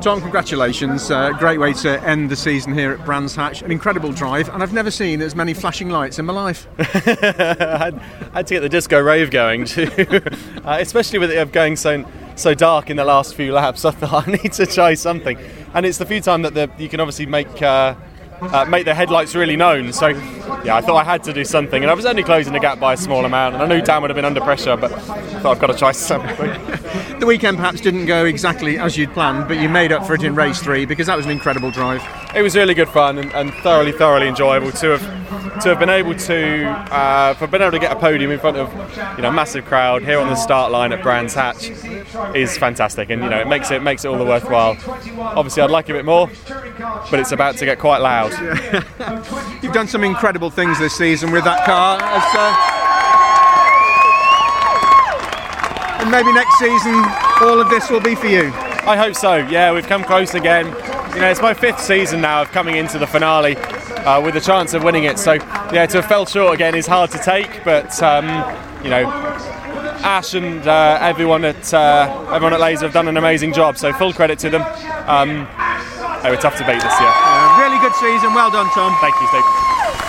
Tom, congratulations. Uh, great way to end the season here at Brands Hatch. An incredible drive, and I've never seen as many flashing lights in my life. I, had, I had to get the disco rave going too, uh, especially with it going so so dark in the last few laps. I thought I need to try something, and it's the few time that the, you can obviously make. Uh, uh, make the headlights really known. So, yeah, I thought I had to do something, and I was only closing the gap by a small amount. And I knew Dan would have been under pressure, but I thought I've got to try something. the weekend perhaps didn't go exactly as you'd planned, but you made up for it in race three because that was an incredible drive. It was really good fun and, and thoroughly, thoroughly enjoyable to have to have been able to uh, for been able to get a podium in front of you know massive crowd here on the start line at Brands Hatch is fantastic, and you know it makes it makes it all the worthwhile. Obviously, I'd like a bit more, but it's about to get quite loud. You've done some incredible things this season with that car. As, uh, and maybe next season, all of this will be for you. I hope so. Yeah, we've come close again. You know, it's my fifth season now of coming into the finale uh, with a chance of winning it. So, yeah, to have fell short again is hard to take, but um, you know, Ash and uh, everyone at uh, everyone at Laser have done an amazing job. So, full credit to them. Um, they were tough to beat this year. Uh, really good season. Well done, Tom. Thank you, Steve.